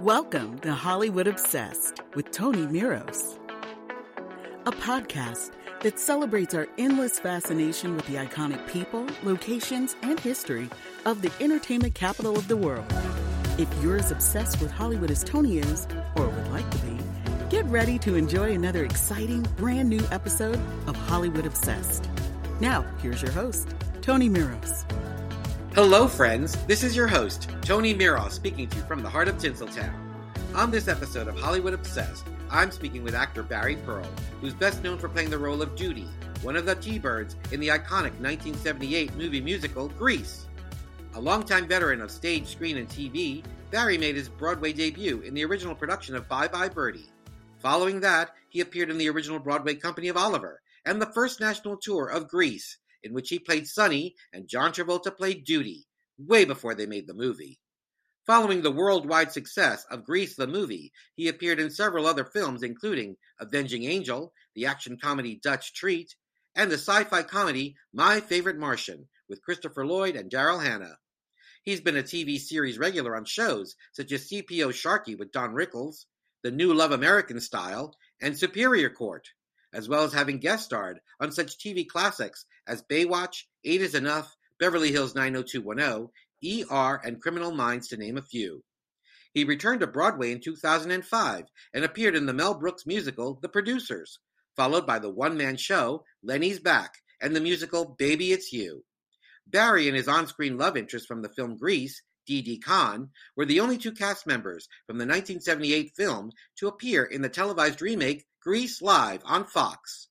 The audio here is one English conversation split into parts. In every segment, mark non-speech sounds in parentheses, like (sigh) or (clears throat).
Welcome to Hollywood Obsessed with Tony Miros, a podcast that celebrates our endless fascination with the iconic people, locations, and history of the entertainment capital of the world. If you're as obsessed with Hollywood as Tony is, or would like to be, get ready to enjoy another exciting, brand new episode of Hollywood Obsessed. Now, here's your host, Tony Miros. Hello, friends. This is your host, Tony Miros, speaking to you from the heart of Tinseltown. On this episode of Hollywood Obsessed, I'm speaking with actor Barry Pearl, who's best known for playing the role of Doody, one of the T-Birds in the iconic 1978 movie musical Grease. A longtime veteran of stage, screen, and TV, Barry made his Broadway debut in the original production of Bye Bye Birdie. Following that, he appeared in the original Broadway company of Oliver and the first national tour of Grease, in which he played Sonny and John Travolta played Doody, way before they made the movie. Following the worldwide success of Grease the movie, he appeared in several other films, including Avenging Angel, the action comedy Dutch Treat, and the sci fi comedy My Favorite Martian with Christopher Lloyd and Daryl Hannah. He's been a TV series regular on shows such as CPO Sharkey with Don Rickles, The New Love American Style, and Superior Court as well as having guest starred on such TV classics as Baywatch, Eight is Enough, Beverly Hills 90210, ER, and Criminal Minds, to name a few. He returned to Broadway in 2005 and appeared in the Mel Brooks musical The Producers, followed by the one man show Lenny's Back and the musical Baby It's You. Barry and his on screen love interest from the film Grease, Didi Conn, were the only two cast members from the 1978 film to appear in the televised remake Grease Live on Fox.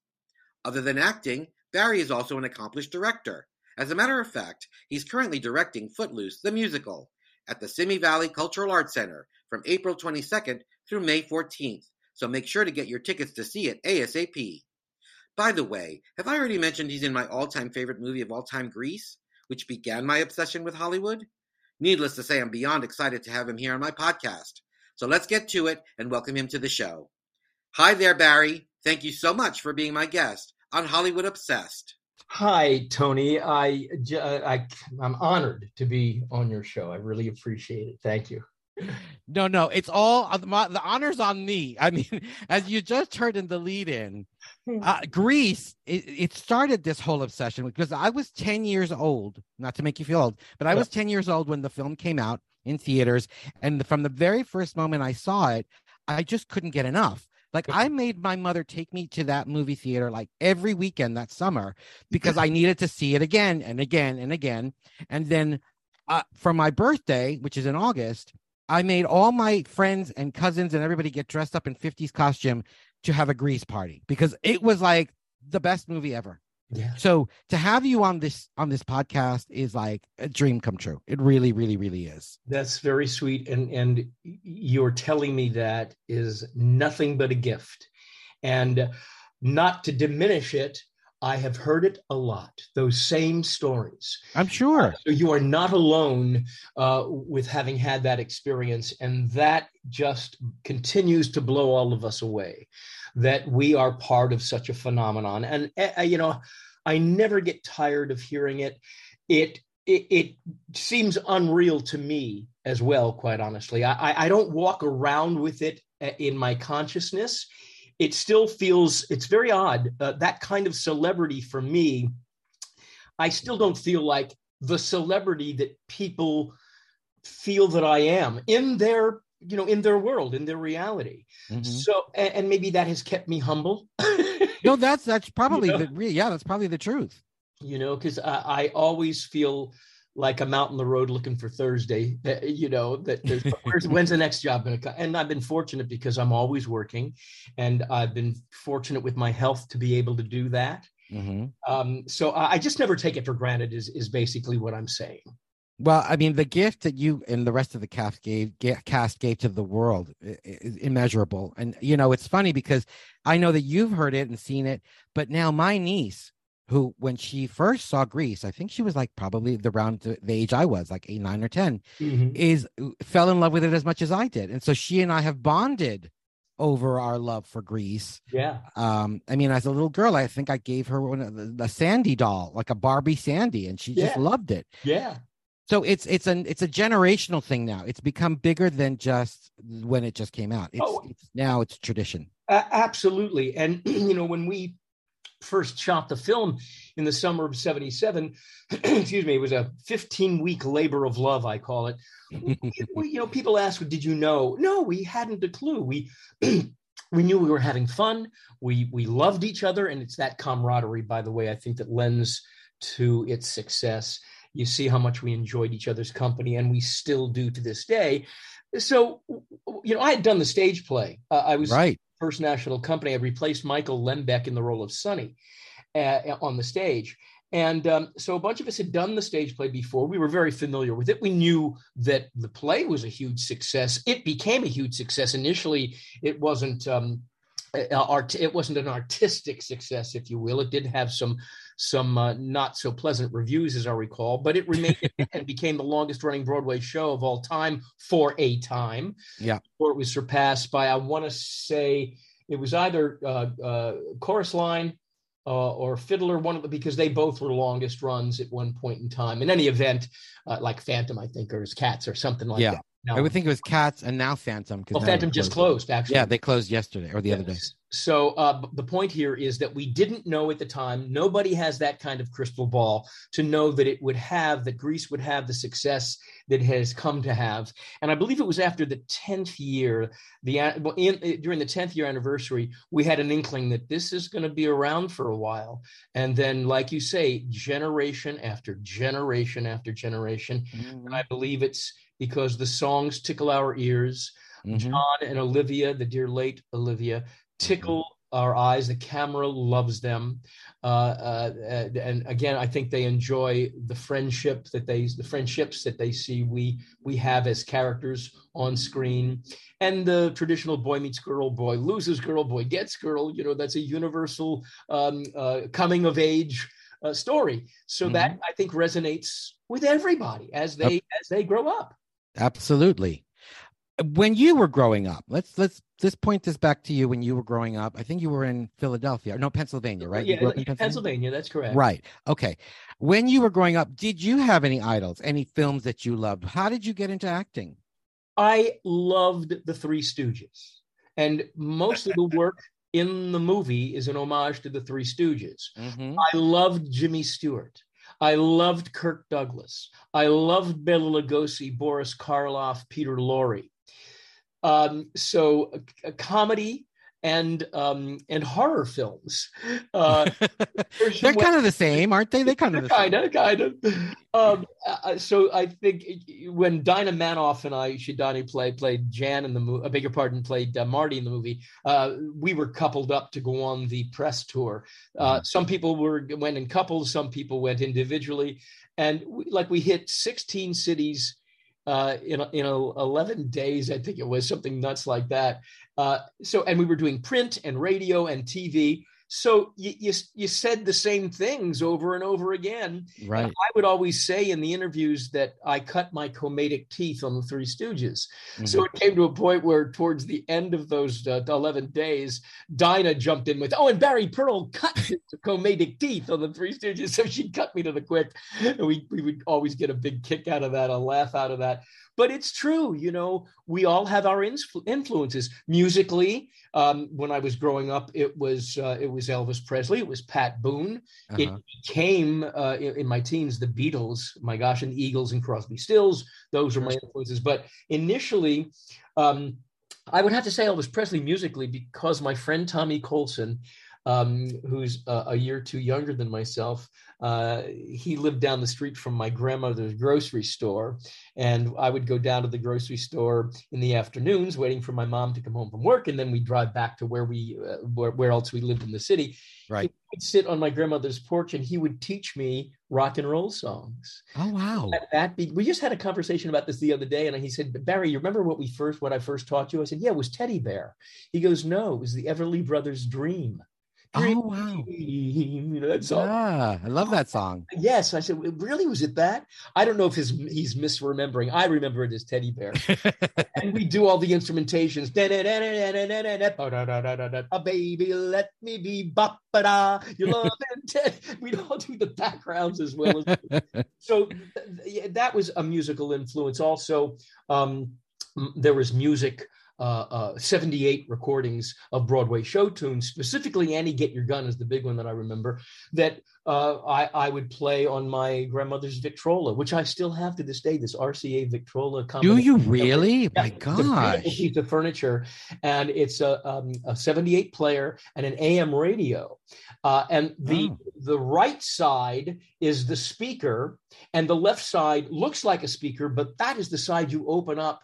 Other than acting, Barry is also an accomplished director. As a matter of fact, he's currently directing Footloose, the musical, at the Simi Valley Cultural Arts Center from April 22nd through May 14th, so make sure to get your tickets to see it ASAP. By the way, have I already mentioned he's in my all time favorite movie of all time, Grease, which began my obsession with Hollywood? Needless to say, I'm beyond excited to have him here on my podcast. So let's get to it and welcome him to the show. Hi there, Barry. Thank you so much for being my guest on Hollywood Obsessed. Hi, Tony. I, I, I'm honored to be on your show. I really appreciate it. Thank you. No, no, it's all the honors on me. I mean, (laughs) as you just heard in the lead in. Uh, Grease, it, it, started this whole obsession because I was 10 years old, not to make you feel old, but I was 10 years old when the film came out in theaters. And from the very first moment I saw it, I just couldn't get enough. Like I made my mother take me to that movie theater like every weekend that summer because (clears throat) I needed to see it again and again and again. And then uh, for my birthday, which is in August, I made all my friends and cousins and everybody get dressed up in 50s costume to have a grease party because it was like the best movie ever. Yeah. So to have you on this on this podcast is like a dream come true. It really, really, really is. That's very sweet, and and you're telling me that is nothing but a gift, and not to diminish it. I have heard it a lot. Those same stories. I'm sure. Uh, so you are not alone uh, with having had that experience, and that just continues to blow all of us away that we are part of such a phenomenon. And, uh, you know, I never get tired of hearing it. It, it, it seems unreal to me as well, quite honestly. I, I don't walk around with it uh, in my consciousness. It still feels, it's very odd. Uh, that kind of celebrity for me, I still don't feel like the celebrity that people feel that I am in their you know in their world in their reality mm-hmm. so and, and, maybe that has kept me humble no that's that's (laughs) probably you know? the yeah that's probably the truth you know because I, I, always feel like i'm out on the road looking for thursday you know that (laughs) when's the next job going to come and i've been fortunate because i'm always working and i've been fortunate with my health to be able to do that mm-hmm. um, so I, I just never take it for granted is is basically what i'm saying well, I mean, the gift that you and the rest of the cast gave, cast gave to the world is immeasurable. And you know, it's funny because I know that you've heard it and seen it, but now my niece, who when she first saw Grease, I think she was like probably the round the age I was, like eight, nine, or 10 mm-hmm. is uh, fell in love with it as much as I did, and so she and I have bonded over our love for Grease. Yeah. Um, I mean, as a little girl, I think I gave her one of the, the Sandy doll, like a Barbie Sandy, and she just loved it. Yeah So it's it's an it's a generational thing now. It's become bigger than just when it just came out. It's, Oh. it's now it's tradition. A- absolutely. And, (clears throat) you know, when we first shot the film in the summer of 77, (clears throat) excuse me, it was a 15 week labor of love, I call it. We, you know, people ask, did you know? No, we hadn't a clue. We, (clears throat) we knew we were having fun. We, we loved each other. And it's that camaraderie, by the way, I think that lends to its success. You see how much we enjoyed each other's company, and we still do to this day. So, you know, I had done the stage play. Uh, I was right. First National Company. I replaced Michael Lembeck in the role of Sonny uh, on the stage. And um, so a bunch of us had done the stage play before. We were very familiar with it. We knew that the play was a huge success. It became a huge success. Initially, it wasn't um, art. It wasn't an artistic success, if you will. It did have some some uh, not so pleasant reviews, as I recall, but it remained (laughs) and became the longest running Broadway show of all time for a time. Yeah. Before it was surpassed by, I want to say, it was either uh, uh, Chorus Line uh, or Fiddler, one of the, because they both were longest runs at one point in time. In any event, uh, like Phantom, I think, or his Cats or something like Yeah. that. No. I would think it was Cats and now Phantom. 'cause well, Phantom just closed, actually. Yeah, they closed yesterday or the other day. So uh, the point here is that we didn't know at the time. Nobody has that kind of crystal ball to know that it would have that Grease would have the success that it has come to have. And I believe it was after the tenth year, the in, uh, during the tenth year anniversary, we had an inkling that this is going to be around for a while. And then, like you say, generation after generation after generation. Mhm. And I believe it's because the songs tickle our ears. Mhm. John and Olivia, the dear late Olivia, tickle our eyes. The camera loves them, uh, uh, and, again, I think they enjoy the friendship that they, the friendships that they see we we have as characters on screen, and the traditional boy meets girl, boy loses girl, boy gets girl. You know, that's a universal um, uh, coming of age uh, story. So that I think resonates with everybody as they as they grow up. Absolutely. When you were growing up, let's let's let's point this back to you when you were growing up. I think you were in Philadelphia, no Pennsylvania, right? You Yeah, grew up in Pennsylvania? Pennsylvania? That's correct. Right. Okay. When you were growing up, did you have any idols, any films that you loved? How did you get into acting? I loved the Three Stooges, and most of the (laughs) work in the movie is an homage to the Three Stooges. Mhm. I loved Jimmy Stewart. I loved Kirk Douglas. I loved Bela Lugosi, Boris Karloff, Peter Lorre. Um, so, a, a comedy and um, and horror films. Uh, (laughs) They're kind of the same, aren't they? They kind of the kind of, kind of. Um, uh, so I think when Dinah Manoff and I, Shidani played played Jan in the movie, I beg your pardon, played uh, Marty in the movie. Uh, we were coupled up to go on the press tour. Uh, some people were went in couples, some people went individually, and we, like we hit 16 cities uh, in in 11 days. I think it was something nuts like that. Uh, so, and we were doing print and radio and TV. So you, you you said the same things over and over again. Right. I would always say in the interviews that I cut my comedic teeth on the Three Stooges. So Mhm. it came to a point where, towards the end of those uh, 11 days, Dinah jumped in with, Oh, and Barry Pearl cut his comedic teeth on the Three Stooges. (laughs) So she cut me to the quick. And we, we would always get a big kick out of that, a laugh out of that. But it's true, you know, we all have our influ- influences musically. Um, when I was growing up, it was uh, it was Elvis Presley, it was Pat Boone, it Uh-huh. became uh, in, in my teens the Beatles, my gosh, and the Eagles and Crosby Stills. Those were my influences. But initially, um, I would have to say Elvis Presley musically because my friend Tommy Colson, um, who's uh, a year or two younger than myself, uh, he lived down the street from my grandmother's grocery store. And I would go down to the grocery store in the afternoons, waiting for my mom to come home from work. And then we'd drive back to where we, uh, where, where else we lived in the city. Right. He'd sit on my grandmother's porch and he would teach me rock and roll songs. Oh wow. That, that be, we just had a conversation about this the other day, and he said, "Barry, you remember what we first, what I first taught you?" I said, "Yeah, it was Teddy Bear." He goes, "No, it was the Everly Brothers' Dream." Oh wow! You know that song? Yeah, I love that song. Yes, I said, really? Was it that? I don't know if his he's misremembering. I remember it as Teddy Bear, and we do all the instrumentations. A baby, let me be ba da. You love and. We'd all do the backgrounds as well. As, so that was a musical influence. Also, um, there was music uh, uh, 78 recordings of Broadway show tunes, specifically Annie Get Your Gun is the big one that I remember, that uh, I, I, would play on my grandmother's Victrola, which I still have to this day, this RCA Victrola. Do you really? My gosh. piece of furniture. And it's a, um, a 78 player and an AM radio. Uh, and the, oh. the right side is the speaker, and the left side looks like a speaker, but that is the side you open up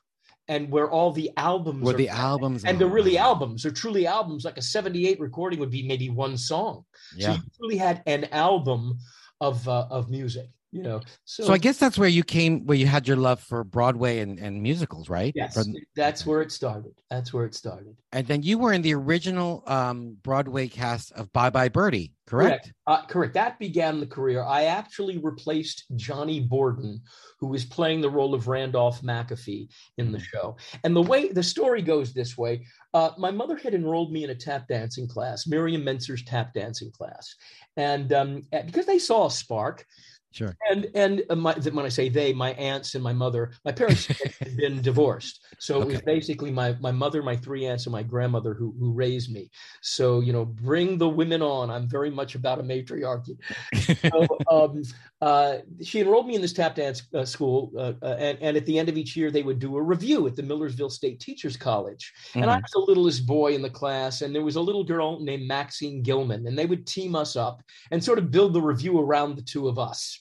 and where all the albums where the albums and they're really albums. They're truly albums. Like a 78 recording would be maybe one song. Yeah. so you really had an album of uh, of music you know so, so i guess that's where you came where you had your love for broadway and, and musicals right? Yes From, that's where it started. That's where it started. And then you were in the original um, broadway cast of bye bye birdie correct? Correct. Uh, correct. That began the career. I actually replaced johnny borden who was playing the role of randolph mcafee in the mm-hmm. show. And the way the story goes this way. Uh, my mother had enrolled me in a tap dancing class miriam mentzer's tap dancing class. And um, because they saw a spark Sure. And and uh, my, when I say they, my aunts and my mother, my parents had (laughs) been divorced, so okay. it was basically my my mother, my three aunts, and my grandmother who who raised me. So you know, bring the women on. I'm very much about a matriarchy. so, (laughs) um, uh, she enrolled me in this tap dance uh, school, uh, uh, and and at the end of each year, they would do a revue at the Millersville State Teachers College. Mm-hmm. And I mm-hmm. was the littlest boy in the class, and there was a little girl named Maxine Gilman, and they would team us up and sort of build the revue around the two of us.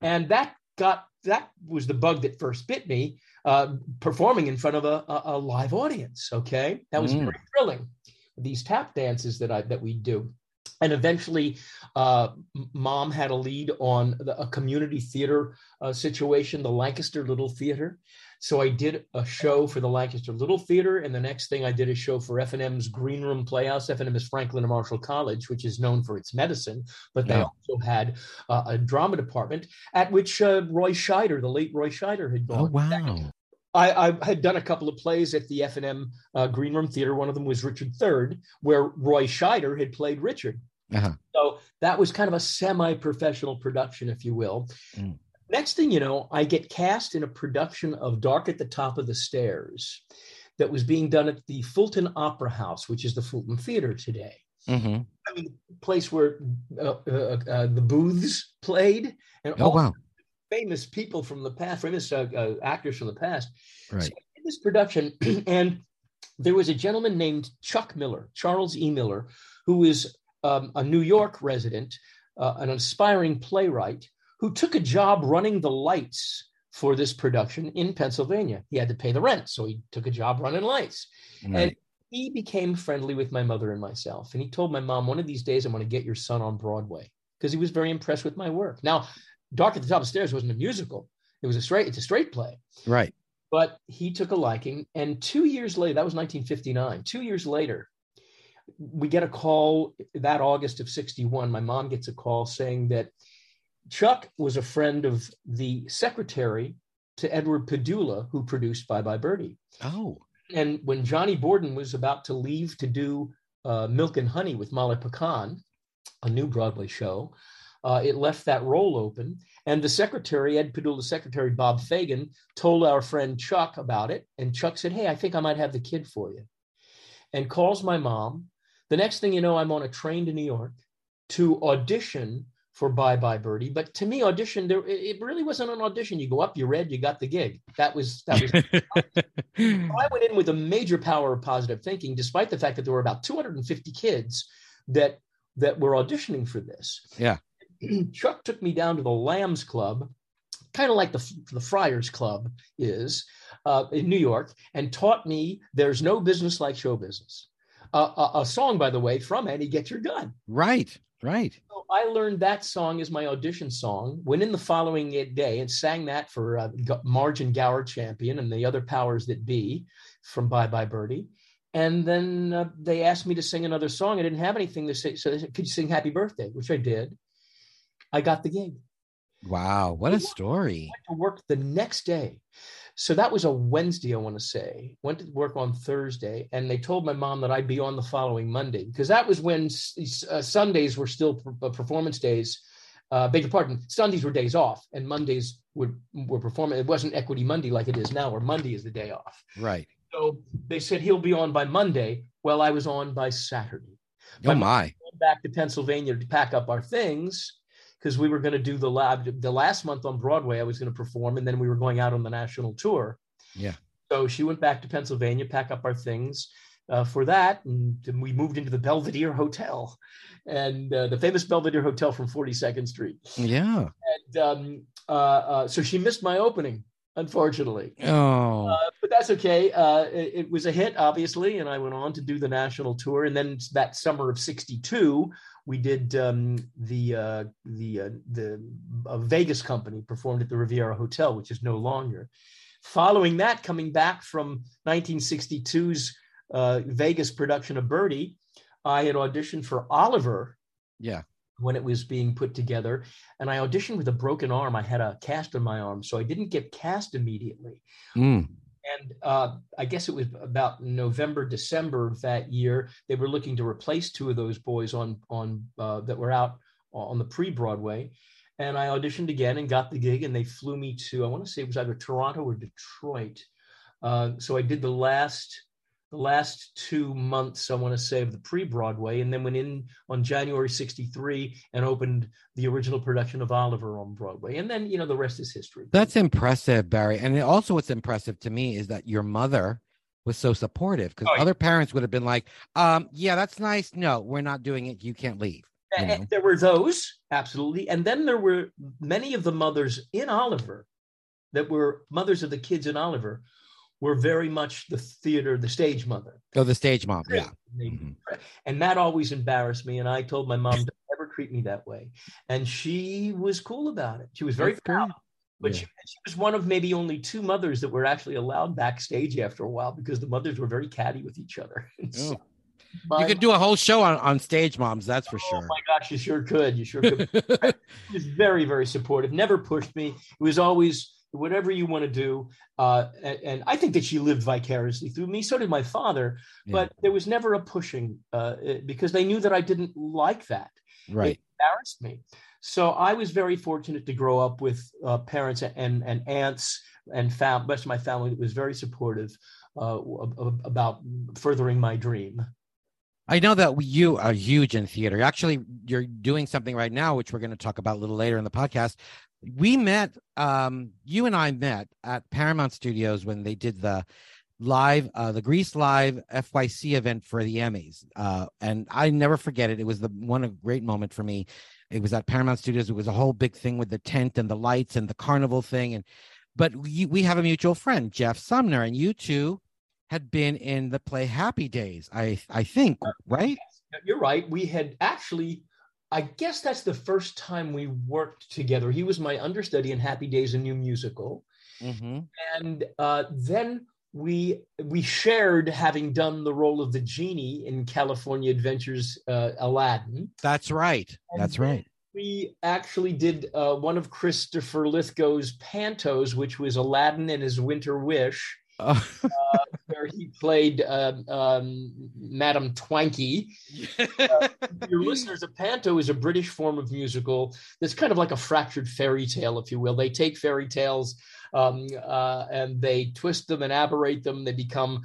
And that got that was the bug that first bit me, uh, performing in front of a, a, a, live audience. Okay, that was mm. very thrilling. These tap dances that I that we do, and eventually, uh, mom had a lead on the, a community theater uh, situation, the Lancaster Little Theater, so I did a show for the Lancaster Little Theater, and the next thing I did a show for F&M's Green Room Playhouse. F&M is Franklin and Marshall College, which is known for its medicine, but they yeah. also had uh, a drama department at which uh, Roy Scheider, the late Roy Scheider, had gone. Oh wow! I, I, had done a couple of plays at the F&M uh, Green Room Theater. One of them was Richard III, where Roy Scheider had played Richard. Uh-huh. So that was kind of a semi-professional production, if you will. Mm. Next thing you know, I get cast in a production of Dark at the Top of the Stairs that was being done at the Fulton Opera House, which is the Fulton Theater today. Mm-hmm. I mean, place where uh, uh, uh, the Booths played, and oh, all wow. Famous people from the past, famous uh, uh, actors from the past. Right. So in this production, (clears throat) and there was a gentleman named Chuck Miller, Charles E. Miller, who is um, a New York resident, uh, an aspiring playwright who took a job running the lights for this production in Pennsylvania. He had to pay the rent, so he took a job running lights. Right. And he became friendly with my mother and myself. And he told my mom, one of these days, I'm going to get your son on Broadway because he was very impressed with my work. Now, Dark at the Top of the Stairs wasn't a musical. It was a straight, it's a straight play. Right. But he took a liking. And two years later, that was 1959, two years later, we get a call that August of 61. My mom gets a call saying that Chuck was a friend of the secretary to Edward Padula, who produced Bye Bye Birdie. Oh. And when Johnny Borden was about to leave to do uh, Milk and Honey with Molly Picon, a new Broadway show, uh, it left that role open. And the secretary, Ed Padula's secretary, Bob Fagan, told our friend Chuck about it. And Chuck said, Hey, I think I might have the kid for you. And calls my mom. The next thing you know, I'm on a train to New York to audition for Bye Bye Birdie. But to me, audition there it really wasn't an audition. You go up, you read, you got the gig. That was that was. (laughs) I went in with a major power of positive thinking, despite the fact that there were about 250 kids that that were auditioning for this. Yeah. (clears throat) Chuck took me down to the Lambs Club, kind of like the the Friars Club is uh, in New York, and taught me there's no business like show business. Uh, a, a, song, by the way, from Annie Get Your Gun. Right. Right. So I learned that song as my audition song. Went in the following day and sang that for uh, Marge and Gower Champion and the other powers that be from Bye Bye Birdie. And then uh, they asked me to sing another song. I didn't have anything to say. So they said, Could you sing Happy Birthday? Which I did. I got the gig. Wow. What a story. I went to work the next day. So that was a Wednesday, I want to say. Went to work on Thursday, and they told my mom that I'd be on the following Monday because that was when uh, Sundays were still uh, performance days. Uh, beg your pardon, Sundays were days off, and Mondays were were performing. It wasn't Equity Monday like it is now, where Monday is the day off. Right. So they said he'll be on by Monday. Well, I was on by Saturday. Oh my! Back to Pennsylvania to pack up our things because we were going to do the lab the last month on Broadway. I was going to perform, and then we were going out on the national tour. Yeah. So she went back to Pennsylvania, pack up our things uh, for that, and, and, we moved into the Belvedere Hotel, and uh, the famous Belvedere Hotel from 42nd Street. Yeah. And um, uh, uh so she missed my opening unfortunately. Oh, uh, but that's okay. Uh, it, it, was a hit, obviously, and I went on to do the national tour. And then that summer of '62, we did um, the uh, the uh, the Vegas company performed at the Riviera Hotel, which is no longer. Following that, coming back from 1962's uh, Vegas production of Birdie, I had auditioned for Oliver. Yeah. When it was being put together, and I auditioned with a broken arm. I had a cast on my arm, so I didn't get cast immediately. Mm and uh, I guess it was about November, December of that year. They were looking to replace two of those boys on on uh, that were out on the pre Broadway, and I auditioned again and got the gig. And they flew me to I want to say it was either Toronto or Detroit. Uh, so I did the last the last two months, I want to say, of the pre Broadway, and then went in on January 63 and opened the original production of Oliver on Broadway. And then, you know, the rest is history. That's impressive, Barry. And also, what's impressive to me is that your mother was so supportive because oh, yeah. other parents would have been like, um, yeah, that's nice. No, we're not doing it. You can't leave. You know? There were those, absolutely. And then there were many of the mothers in Oliver that were mothers of the kids in Oliver were very much the theater, the stage mother. Oh, the stage mom, yeah. Mm-hmm. And that always embarrassed me. And I told my mom, don't ever treat me that way. And she was cool about it. She was very That's proud. But yeah. she, she, was one of maybe only two mothers that were actually allowed backstage after a while because the mothers were very catty with each other. (laughs) So, you could do a whole show on, on stage moms, that's for oh sure. Oh my gosh, you sure could. You sure could. (laughs) she was very, very supportive, never pushed me. It was always whatever you want to do. Uh, and, and, I think that she lived vicariously through me. So did my father. Yeah. But there was never a pushing uh, because they knew that I didn't like that. Right. It embarrassed me. So I was very fortunate to grow up with uh, parents and, and aunts and fam- rest of my family that was very supportive uh, about furthering my dream. I know that you are huge in theater. Actually, you're doing something right now, which we're going to talk about a little later in the podcast, we met um you and i met at paramount studios when they did the live uh the grease live fyc event for the emmys. Uh and i never forget it. It was the one great moment for me. It was at paramount studios. It was a whole big thing with the tent and the lights and the carnival thing. And but we, we have a mutual friend jeff sumner and you two had been in the play happy days i i think right you're right we had actually I guess that's the first time we worked together. He was my understudy in Happy Days, a new musical, mm-hmm. and uh, then we we shared having done the role of the genie in California Adventures, uh, Aladdin. That's right. And that's right. We actually did uh, one of Christopher Lythgoe's pantos, which was Aladdin and his Winter Wish uh, where he played um, um, Madame Twankey. Uh, (laughs) your listeners, a panto is a British form of musical that's kind of like a fractured fairy tale, if you will. They take fairy tales um, uh, and they twist them and aberrate them. They become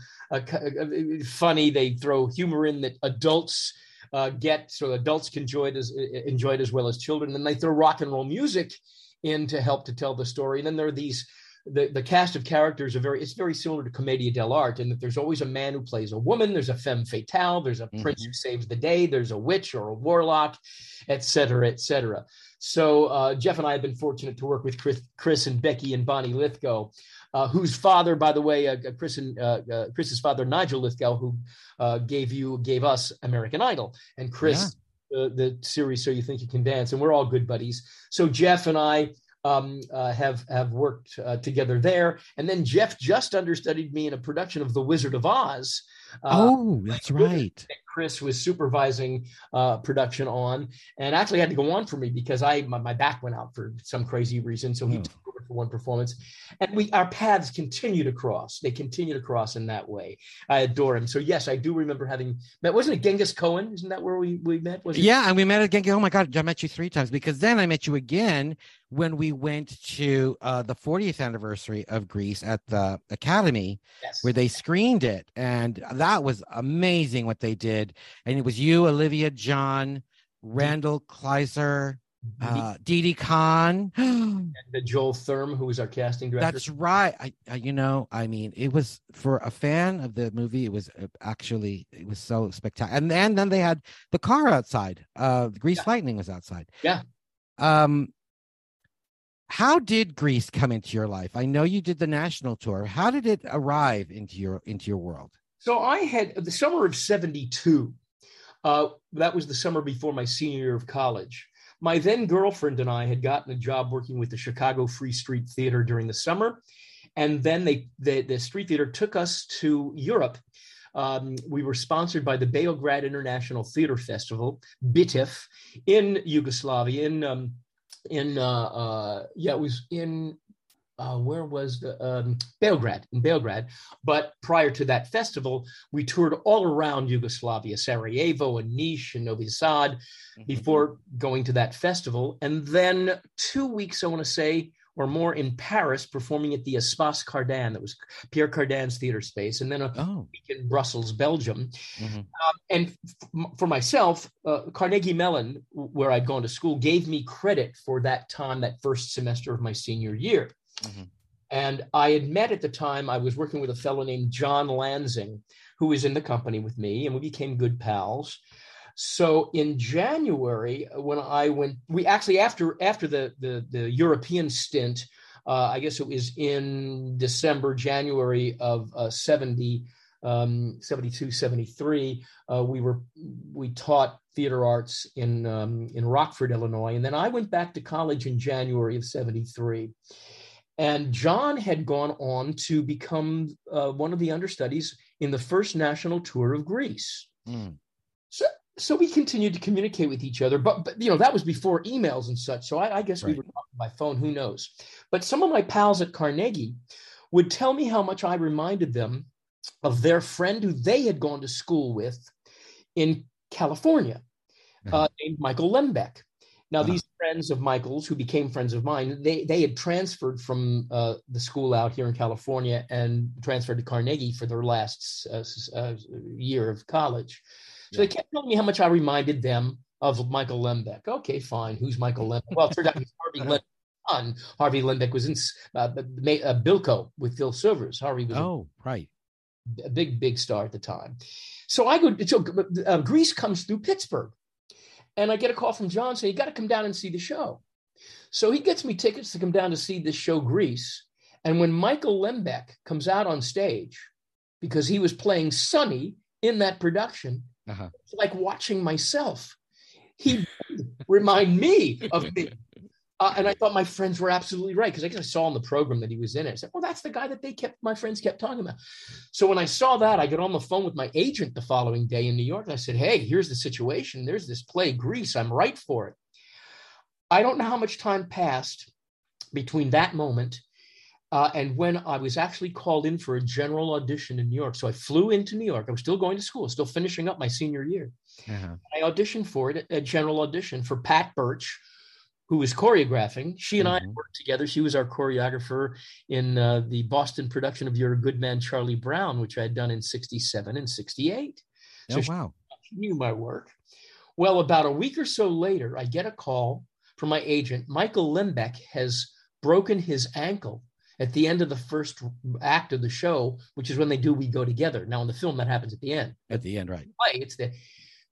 funny. They throw humor in that adults. Uh, get so adults can enjoy it as enjoy it as well as children. And they throw rock and roll music in to help to tell the story. And then there are these the, the cast of characters are very it's very similar to commedia dell'arte in that there's always a man who plays a woman there's a femme fatale there's a mm-hmm. prince who saves the day there's a witch or a warlock etc etc so uh, jeff and i have been fortunate to work with chris, chris and becky and bonnie Lythgoe uh, whose father, by the way, uh, Chris and uh, uh Chris's father, Nigel Lythgoe, who uh, gave you gave us American Idol, and Chris, yeah. the series "So You Think You Can Dance," and we're all good buddies. So Jeff and I um, uh, have have worked uh, together there. And then Jeff just understudied me in a production of The Wizard of Oz. Uh, oh, that's (laughs) right. That Chris was supervising uh, production on, and actually had to go on for me because I my, my back went out for some crazy reason. So he oh. took for one performance, and we our paths continue to cross. They continue to cross in that way. I adore him. So yes, I do remember having met. Wasn't it Genghis Cohen? Isn't that where we we met? Was yeah, and we met at Genghis. Oh my God, I met you three times because then I met you again when we went to uh, the 40th anniversary of Grease at the Academy, yes. where they screened it, and that was amazing what they did. And it was you, Olivia, John, Randal Kleiser, uh, Didi Conn, (gasps) and the Joel Thurm, who was our casting director. That's right. I, I, you know, I mean, it was for a fan of the movie. It was uh, actually it was so spectacular. And, and then they had the car outside. Uh, Grease yeah. Lightning was outside. Yeah. Um, how did Grease come into your life? I know you did the national tour. How did it arrive into your into your world? So I had the summer of 72. Uh, that was the summer before my senior year of college. My then girlfriend and I had gotten a job working with the Chicago Free Street Theater during the summer. And then they, the, the Street Theater took us to Europe. Um, we were sponsored by the Beograd International Theater Festival, BITEF, in Yugoslavia, in um, in uh, uh, yeah, it was in uh, where was the um, Belgrade in Belgrade. But prior to that festival, we toured all around Yugoslavia, Sarajevo and Niš and Novi Sad, mm-hmm. before going to that festival. And then two weeks, I want to say, or more in Paris, performing at the Espace Cardin, that was Pierre Cardin's theater space, and then a oh. week in Brussels, Belgium. Mm-hmm. Um, and f- for myself, uh, Carnegie Mellon, where I'd gone to school, gave me credit for that time, that first semester of my senior year. Mm-hmm. And I had met at the time, I was working with a fellow named John Lansing, who was in the company with me, and we became good pals. So in January, when I went, we actually after after the the, the European stint, uh, I guess it was in December, January of uh, 70, um, 72, 73, uh, we were we taught theater arts in um, in Rockford, Illinois, and then I went back to college in January of 73. And John had gone on to become uh, one of the understudies in the first national tour of Grease. Mm. So so we continued to communicate with each other but, but you know that was before emails and such so i, I guess right. we were talking by phone who knows but some of my pals at carnegie would tell me how much i reminded them of their friend who they had gone to school with in california uh-huh. uh, named michael lembeck now uh-huh. these friends of michael's who became friends of mine they, they had transferred from uh, the school out here in california and transferred to carnegie for their last uh, uh year of college so they kept telling me how much I reminded them of Michael Lembeck. Okay, fine. Who's Michael Lembeck? Well, it turned out he's Harvey (laughs) Lembeck's son. Harvey Lembeck was in uh, uh, Bilko with Phil Silvers. Harvey was oh a, right, a big big star at the time. So I go. So uh, Grease comes through Pittsburgh, and I get a call from John saying you got to come down and see the show. So he gets me tickets to come down to see this show, Grease. And when Michael Lembeck comes out on stage, because he was playing Sonny in that production, uh-huh. It's like watching myself. He (laughs) remind me of me. Uh, and I thought my friends were absolutely right because I guess I saw in the program that he was in it. I said, "Well, that's the guy that they kept my friends kept talking about." So when I saw that, I got on the phone with my agent the following day in New York. And I said, "Hey, here's the situation. There's this play, Grease. I'm right for it." I don't know how much time passed between that moment uh, and when I was actually called in for a general audition in New York, so I flew into New York. I was still going to school, still finishing up my senior year. Uh-huh. I auditioned for it, a general audition for Pat Birch, who was choreographing. She and mm-hmm. I worked together. She was our choreographer in uh, the Boston production of You're a Good Man, Charlie Brown, which I had done in 67 and 68. So oh, wow. She knew my work. Well, about a week or so later, I get a call from my agent. Michael Lembeck has broken his ankle at the end of the first act of the show, which is when they do We Go Together. Now in the film, that happens at the end. At the end, right? Play, it's the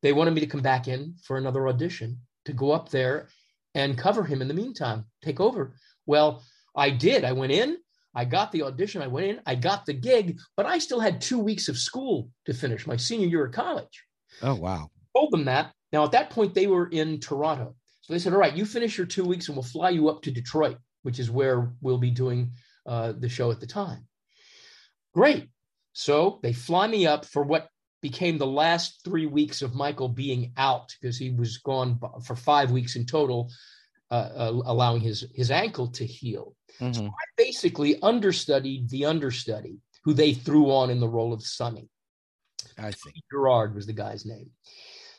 they wanted me to come back in for another audition to go up there and cover him in the meantime, take over. Well, I did. I went in, I got the audition, I went in, I got the gig, but I still had two weeks of school to finish my senior year of college. Oh wow. I told them that. Now at that point they were in Toronto. So they said, All right, you finish your two weeks and we'll fly you up to Detroit which is where we'll be doing uh, the show at the time. Great. So they fly me up for what became the last three weeks of Michael being out because he was gone for five weeks in total, uh, uh, allowing his his ankle to heal. Mm-hmm. So I basically understudied the understudy who they threw on in the role of Sonny. I think Gerard was the guy's name.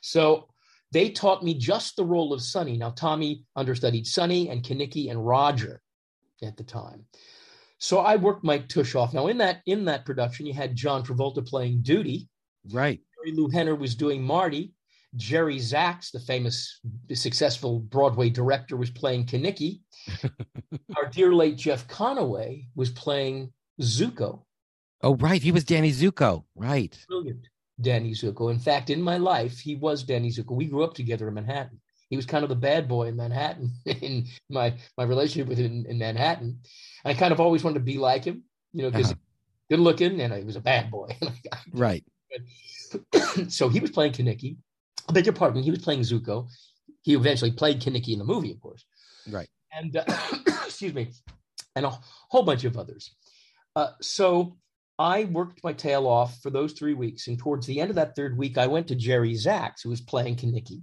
So they taught me just the role of Sonny. Now Tommy understudied Sonny and Kenickie and Roger at the time. So I worked Mike tush off. Now in that in that production, you had John Travolta playing Doody. Right. Marilu Henner was doing Marty. Jerry Zaks, the famous, successful Broadway director, was playing Kenickie. (laughs) Our dear late Jeff Conaway was playing Zuko. Oh, right. He was Danny Zuko. Right. Brilliant. Danny Zuko. In fact, in my life, he was Danny Zuko. We grew up together in Manhattan. He was kind of the bad boy in Manhattan (laughs) in my my relationship with him in, in Manhattan. I kind of always wanted to be like him, you know, because uh-huh. good looking and he was a bad boy. (laughs) right. (coughs) so he was playing Kenickie. I beg your pardon. He was playing Zuko. He eventually played Kenickie in the movie, of course. Right. And uh, (coughs) excuse me, and a whole bunch of others. Uh, so I worked my tail off for those three weeks. And towards the end of that third week, I went to Jerry Zaks, who was playing Kenickie.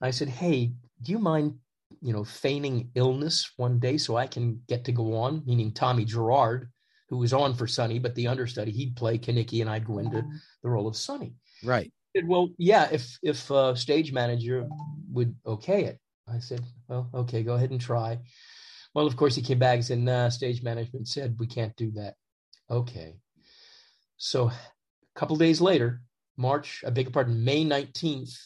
I said, Hey, do you mind, you know, feigning illness one day so I can get to go on? Meaning Tommy Gerard, who was on for Sonny, but the understudy, he'd play Kenickie and I'd go into the role of Sonny. Right. Said, well, yeah, if if uh, stage manager would okay it. I said, well, okay, go ahead and try. Well, of course, he came back and said, nah, stage management said we can't do that. Okay. So a couple days later, March, I beg your pardon, May 19th,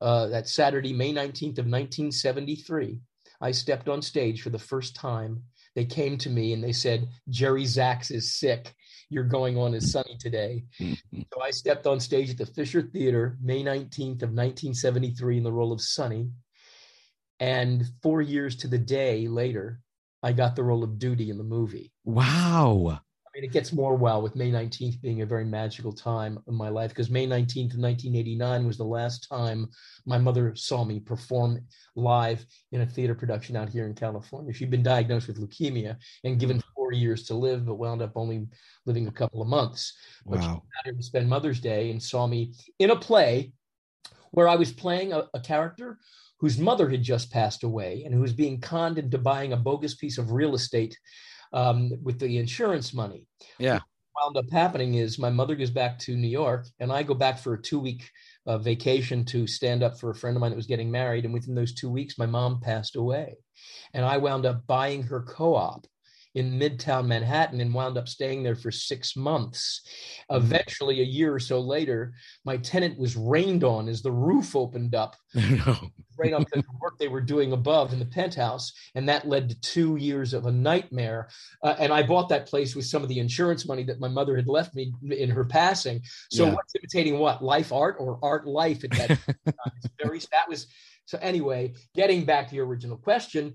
uh, that Saturday, May 19th of 1973, I stepped on stage for the first time. They came to me and they said, Jerry Zaks is sick. You're going on as Sonny today. Mm-hmm. so I stepped on stage at the Fisher Theater, May 19th of 1973 in the role of Sonny. And four years to the day later, I got the role of Doody in the movie. Wow. I mean, it gets more well with May 19th being a very magical time in my life because May 19th 1989 was the last time my mother saw me perform live in a theater production out here in California. She'd been diagnosed with leukemia and given mm. four years to live, but wound up only living a couple of months. But wow. she to spend Mother's Day and saw me in a play where I was playing a, a character whose mother had just passed away and who was being conned into buying a bogus piece of real estate um, with the insurance money. Yeah. What wound up happening is my mother goes back to New York, and I go back for a two week uh, vacation to stand up for a friend of mine that was getting married. And within those two weeks, my mom passed away, and I wound up buying her co op in Midtown Manhattan and wound up staying there for six months. Mm-hmm. Eventually, a year or so later, my tenant was rained on as the roof opened up. (laughs) no. Right on the work they were doing above in the penthouse. And that led to two years of a nightmare. Uh, and I bought that place with some of the insurance money that my mother had left me in her passing. So yeah. what's imitating what? Life art or art life at that (laughs) time? very, that was so anyway, getting back to your original question.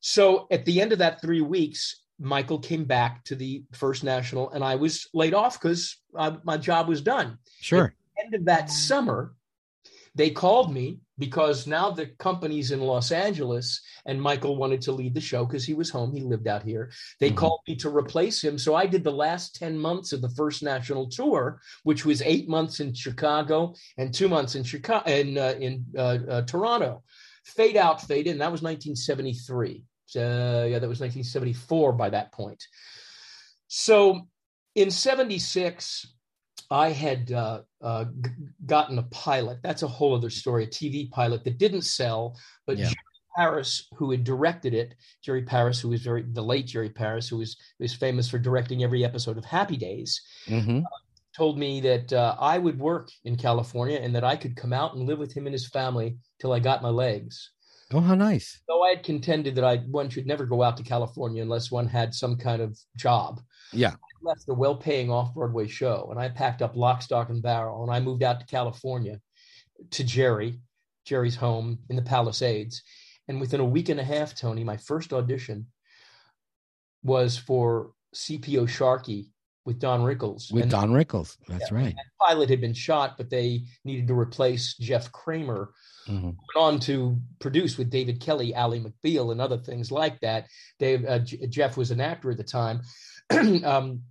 So at the end of that three weeks, Michael came back to the First National, and I was laid off because uh, my job was done. Sure. End of that summer, they called me because now the company's in Los Angeles, and Michael wanted to lead the show because he was home. He lived out here. They mm-hmm. called me to replace him, so I did the last ten months of the First National tour, which was eight months in Chicago and two months in Chicago in uh, in uh, uh Toronto. Fade out, fade in. That was 1973. Uh, yeah, that was 1974 by that point. So in 76, I had uh, uh, g- gotten a pilot. That's a whole other story, a TV pilot that didn't sell, but yeah. Jerry Paris, who had directed it, Jerry Paris, who was very the late Jerry Paris, who was was famous for directing every episode of Happy Days, mm-hmm. uh, told me that uh, I would work in California and that I could come out and live with him and his family till I got my legs. Oh, how nice. Though I had contended that I one should never go out to California unless one had some kind of job. Yeah. I left the well-paying off-Broadway show and I packed up lock, stock, and barrel and I moved out to California to Jerry, Jerry's home in the Palisades. And within a week and a half, Tony, my first audition was for CPO Sharkey with Don Rickles. With And Don Rickles. That's Yeah. right. that pilot had been shot, but they needed to replace Jeff Kramer. Mhm. Went on to produce with David Kelley, Ally McBeal, and other things like that. Dave uh, J- Jeff was an actor at the time. (clears throat) um,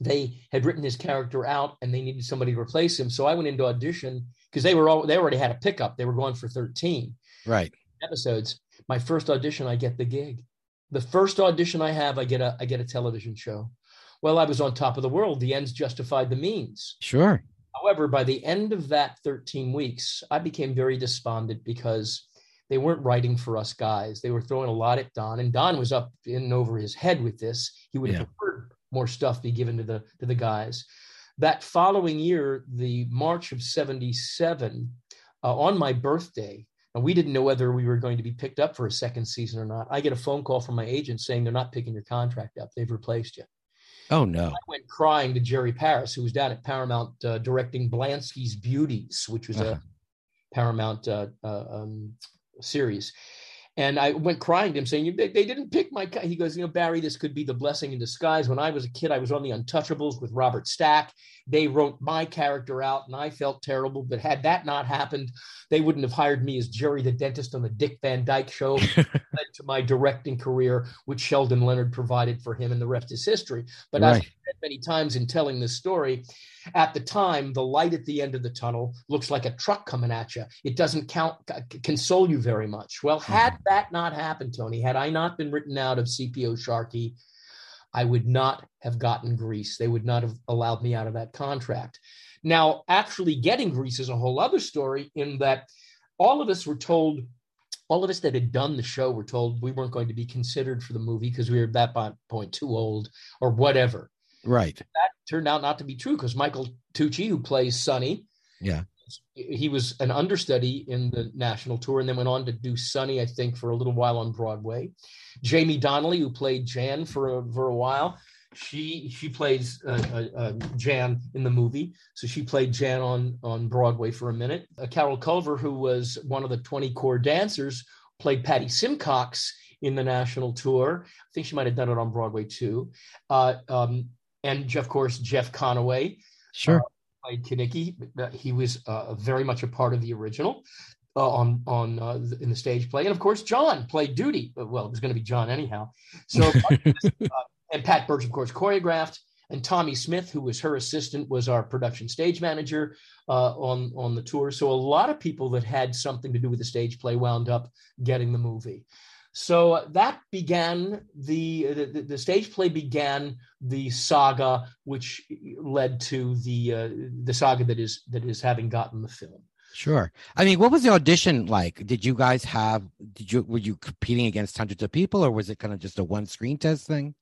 they had written his character out, and they needed somebody to replace him. So I went into audition because they were all they already had a pickup. They were going for thirteen Right. episodes. My first audition, I get the gig. The first audition I have, I get a I get a television show. Well, I was on top of the world. The ends justified the means. Sure. However, by the end of that 13 weeks, I became very despondent because they weren't writing for us guys. They were throwing a lot at Don, and Don was up in and over his head with this. He would have Yeah. preferred more stuff be given to the to the guys. That following year, the March of '77, uh, on my birthday, and we didn't know whether we were going to be picked up for a second season or not. I get a phone call from my agent saying they're not picking your contract up; they've replaced you. Oh no. I went crying to Jerry Paris, who was down at Paramount uh, directing Blansky's Beauties, which was Uh-huh. a Paramount uh, uh, um, series. And I went crying to him, saying, "They, they didn't pick my." co-" He goes, "You know, Barry, this could be the blessing in disguise. When I was a kid, I was on The Untouchables with Robert Stack. They wrote my character out, and I felt terrible. But had that not happened, they wouldn't have hired me as Jerry the dentist on the Dick Van Dyke Show." (laughs) led to my directing career, which Sheldon Leonard provided for him, and the rest is history. But Right. I've said many times in telling this story, at the time, the light at the end of the tunnel looks like a truck coming at you. It doesn't count console you very much. Well, mm-hmm. had that not happened, Tony, had I not been written out of CPO Sharkey, I would not have gotten Grease. They would not have allowed me out of that contract. Now, actually getting Grease is a whole other story in that all of us were told all of us that had done the show were told we weren't going to be considered for the movie because we were at that point too old or whatever. Right. That turned out not to be true because Michael Tucci, who plays Sonny, Yeah. he was an understudy in the national tour and then went on to do Sonny, I think, for a little while on Broadway. Jamie Donnelly, who played Jan for a, for a while, she she plays uh, uh, uh, Jan in the movie, so she played Jan on on Broadway for a minute. Uh, Carol Culver, who was one of the twenty core dancers, played Patty Simcox in the national tour. I think she might have done it on Broadway too. Uh, um, and of course, Jeff Conaway Sure. played Kenickie. Uh, He was uh, very much a part of the original uh, on on uh, in the stage play, and of course, John played Doody. Uh, Well, it was going to be John anyhow. So, (laughs) and Pat Birch, of course, choreographed. And Tommy Smith, who was her assistant, was our production stage manager uh, on on the tour. So a lot of people that had something to do with the stage play wound up getting the movie. So that began the, the the stage play began the saga, which led to the uh, the saga that is that is having gotten the film. Sure. I mean, what was the audition like? Did you guys have? Did you were you competing against hundreds of people, or was it kind of just a one screen test thing?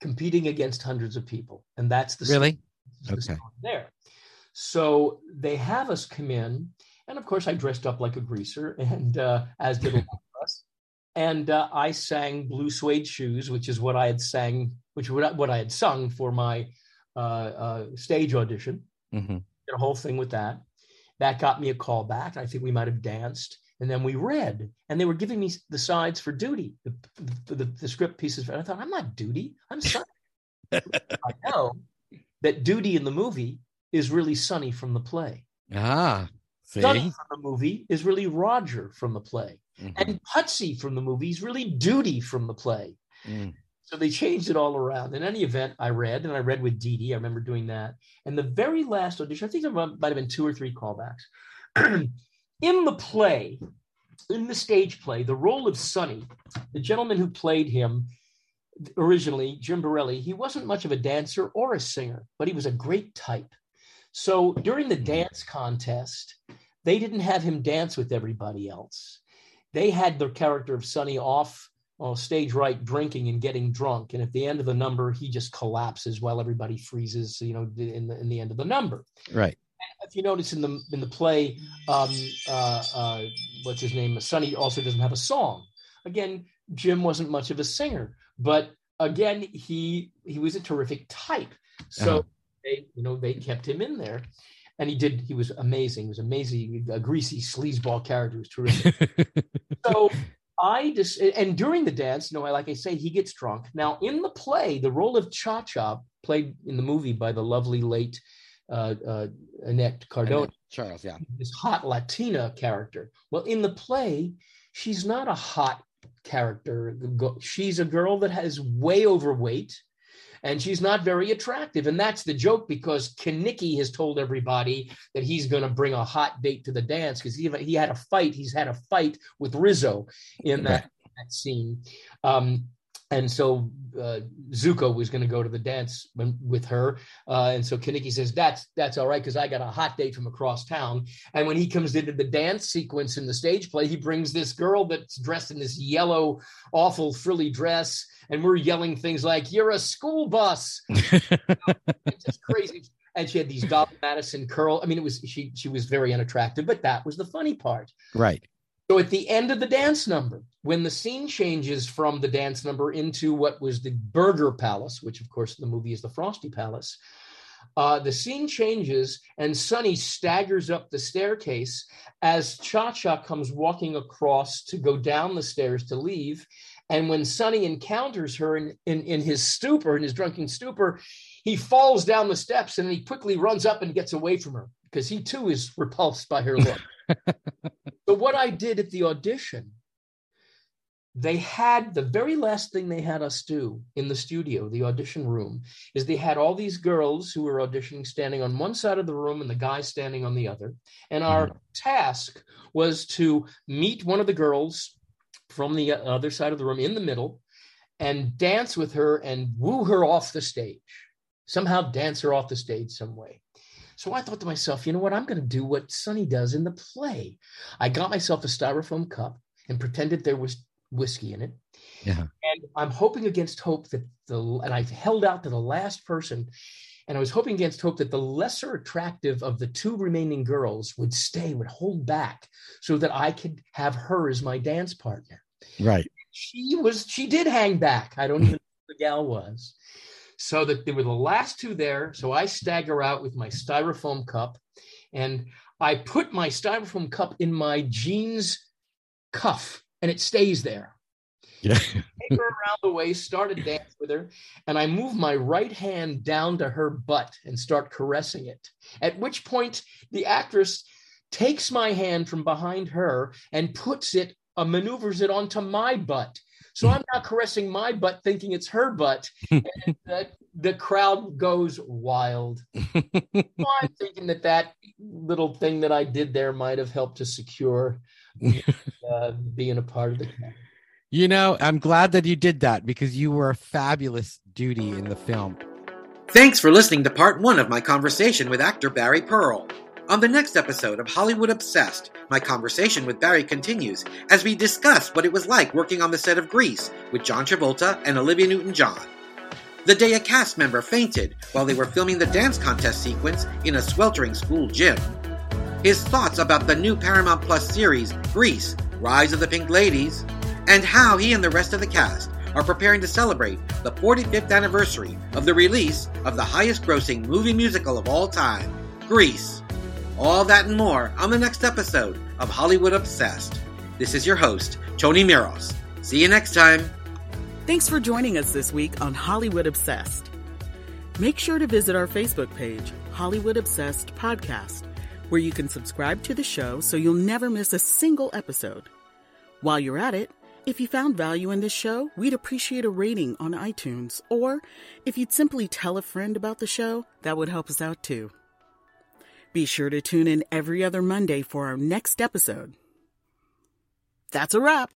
Competing against hundreds of people, and that's the Really? This is the Okay. there. So they have us come in, and of course I dressed up like a greaser, (laughs) and uh, as did a lot of us. And uh, I sang "Blue Suede Shoes," which is what I had sang, which was what I had sung for my uh, uh, stage audition. hmm Did a whole thing with that. That got me a call back. I think we might have danced, and then we read, and they were giving me the sides for Doody, the the, the, the script pieces. And I thought, I'm not Doody. I'm Sonny. (laughs) I know that Doody in the movie is really Sonny from the play. Ah, see. Sonny from the movie is really Roger from the play, Mhm. and Putsy from the movie is really Doody from the play. Mm. So they changed it all around. In any event, I read, and I read with Didi. I remember doing that. And the very last audition, I think there might have been two or three callbacks. (clears throat) in the play, in the stage play, the role of Sonny, the gentleman who played him originally, Jim Borrelli, he wasn't much of a dancer or a singer, but he was a great type. So during the dance contest, they didn't have him dance with everybody else. They had the character of Sonny off on stage right drinking and getting drunk. And at the end of the number, he just collapses while everybody freezes, you know, in the, in the end of the number. Right. If you notice in the in the play, um, uh, uh, what's his name? Sonny also doesn't have a song. Again, Jim wasn't much of a singer, but again, he he was a terrific type. So Uh-huh. they, you know, they kept him in there, and he did. He was amazing. He was amazing. A greasy sleazeball character He was terrific. (laughs) so I just and during the dance, you know, like I say, he gets drunk. Now in the play, the role of Cha Cha, played in the movie by the lovely late uh, uh, Annette Cardona, Annette Charles, yeah, this hot Latina character. Well, in the play, she's not a hot character. She's a girl that has way overweight and she's not very attractive. And that's the joke because Kenickie has told everybody that he's going to bring a hot date to the dance because he, he had a fight. He's had a fight with Rizzo in that, that scene. Um, and so uh, Zuko was going to go to the dance with her, uh, and so Kenickie says that's that's all right because I got a hot date from across town. And when he comes into the dance sequence in the stage play, he brings this girl that's dressed in this yellow, awful frilly dress, and we're yelling things like "You're a school bus." (laughs) it's just crazy. And she had these Dolly Madison curl. I mean, it was she she was very unattractive, but that was the funny part. Right. So at the end of the dance number, when the scene changes from the dance number into what was the Burger Palace, which of course the movie is the Frosty Palace, uh, the scene changes and Sonny staggers up the staircase as Cha Cha comes walking across to go down the stairs to leave. And when Sonny encounters her in, in, in his stupor, in his drunken stupor, he falls down the steps and he quickly runs up and gets away from her because he too is repulsed by her look. (laughs) so what I did at the audition, they had the very last thing they had us do in the studio, the audition room, is they had all these girls who were auditioning standing on one side of the room and the guy standing on the other. And our mm-hmm. task was to meet one of the girls from the other side of the room in the middle and dance with her and woo her off the stage. Somehow dance her off the stage some way. So I thought to myself, you know what? I'm going to do what Sonny does in the play. I got myself a styrofoam cup and pretended there was whiskey in it. Yeah. And I'm hoping against hope that the, and I held out to the last person, and I was hoping against hope that the lesser attractive of the two remaining girls would stay, would hold back so that I could have her as my dance partner. Right. She was, she did hang back. I don't even know who the gal was so that they were the last two there. So I stagger out with my styrofoam cup and I put my styrofoam cup in my jeans cuff and it stays there. Yeah. (laughs) Take her around the waist, start a dance with her, and I move my right hand down to her butt and start caressing it. At which point, the actress takes my hand from behind her and puts it, uh, maneuvers it onto my butt. So I'm not caressing my butt, thinking it's her butt. and (laughs) the, the crowd goes wild. (laughs) I'm thinking that that little thing that I did there might have helped to secure (laughs) uh, being a part of the cast. You know, I'm glad that you did that because you were a fabulous Doody in the film. Thanks for listening to part one of my conversation with actor Barry Pearl. On the next episode of Hollywood Obsessed, my conversation with Barry continues as we discuss what it was like working on the set of Grease with John Travolta and Olivia Newton John. The day a cast member fainted while they were filming the dance contest sequence in a sweltering school gym. His thoughts about the new Paramount Plus series, Grease Rise of the Pink Ladies, and how he and the rest of the cast are preparing to celebrate the 45th anniversary of the release of the highest grossing movie musical of all time, Grease. All that and more on the next episode of Hollywood Obsessed. This is your host, Tony Miros. See you next time. Thanks for joining us this week on Hollywood Obsessed. Make sure to visit our Facebook page, Hollywood Obsessed Podcast, where you can subscribe to the show so you'll never miss a single episode. While you're at it, if you found value in this show, we'd appreciate a rating on iTunes, or if you'd simply tell a friend about the show, that would help us out too. Be sure to tune in every other Monday for our next episode. That's a wrap.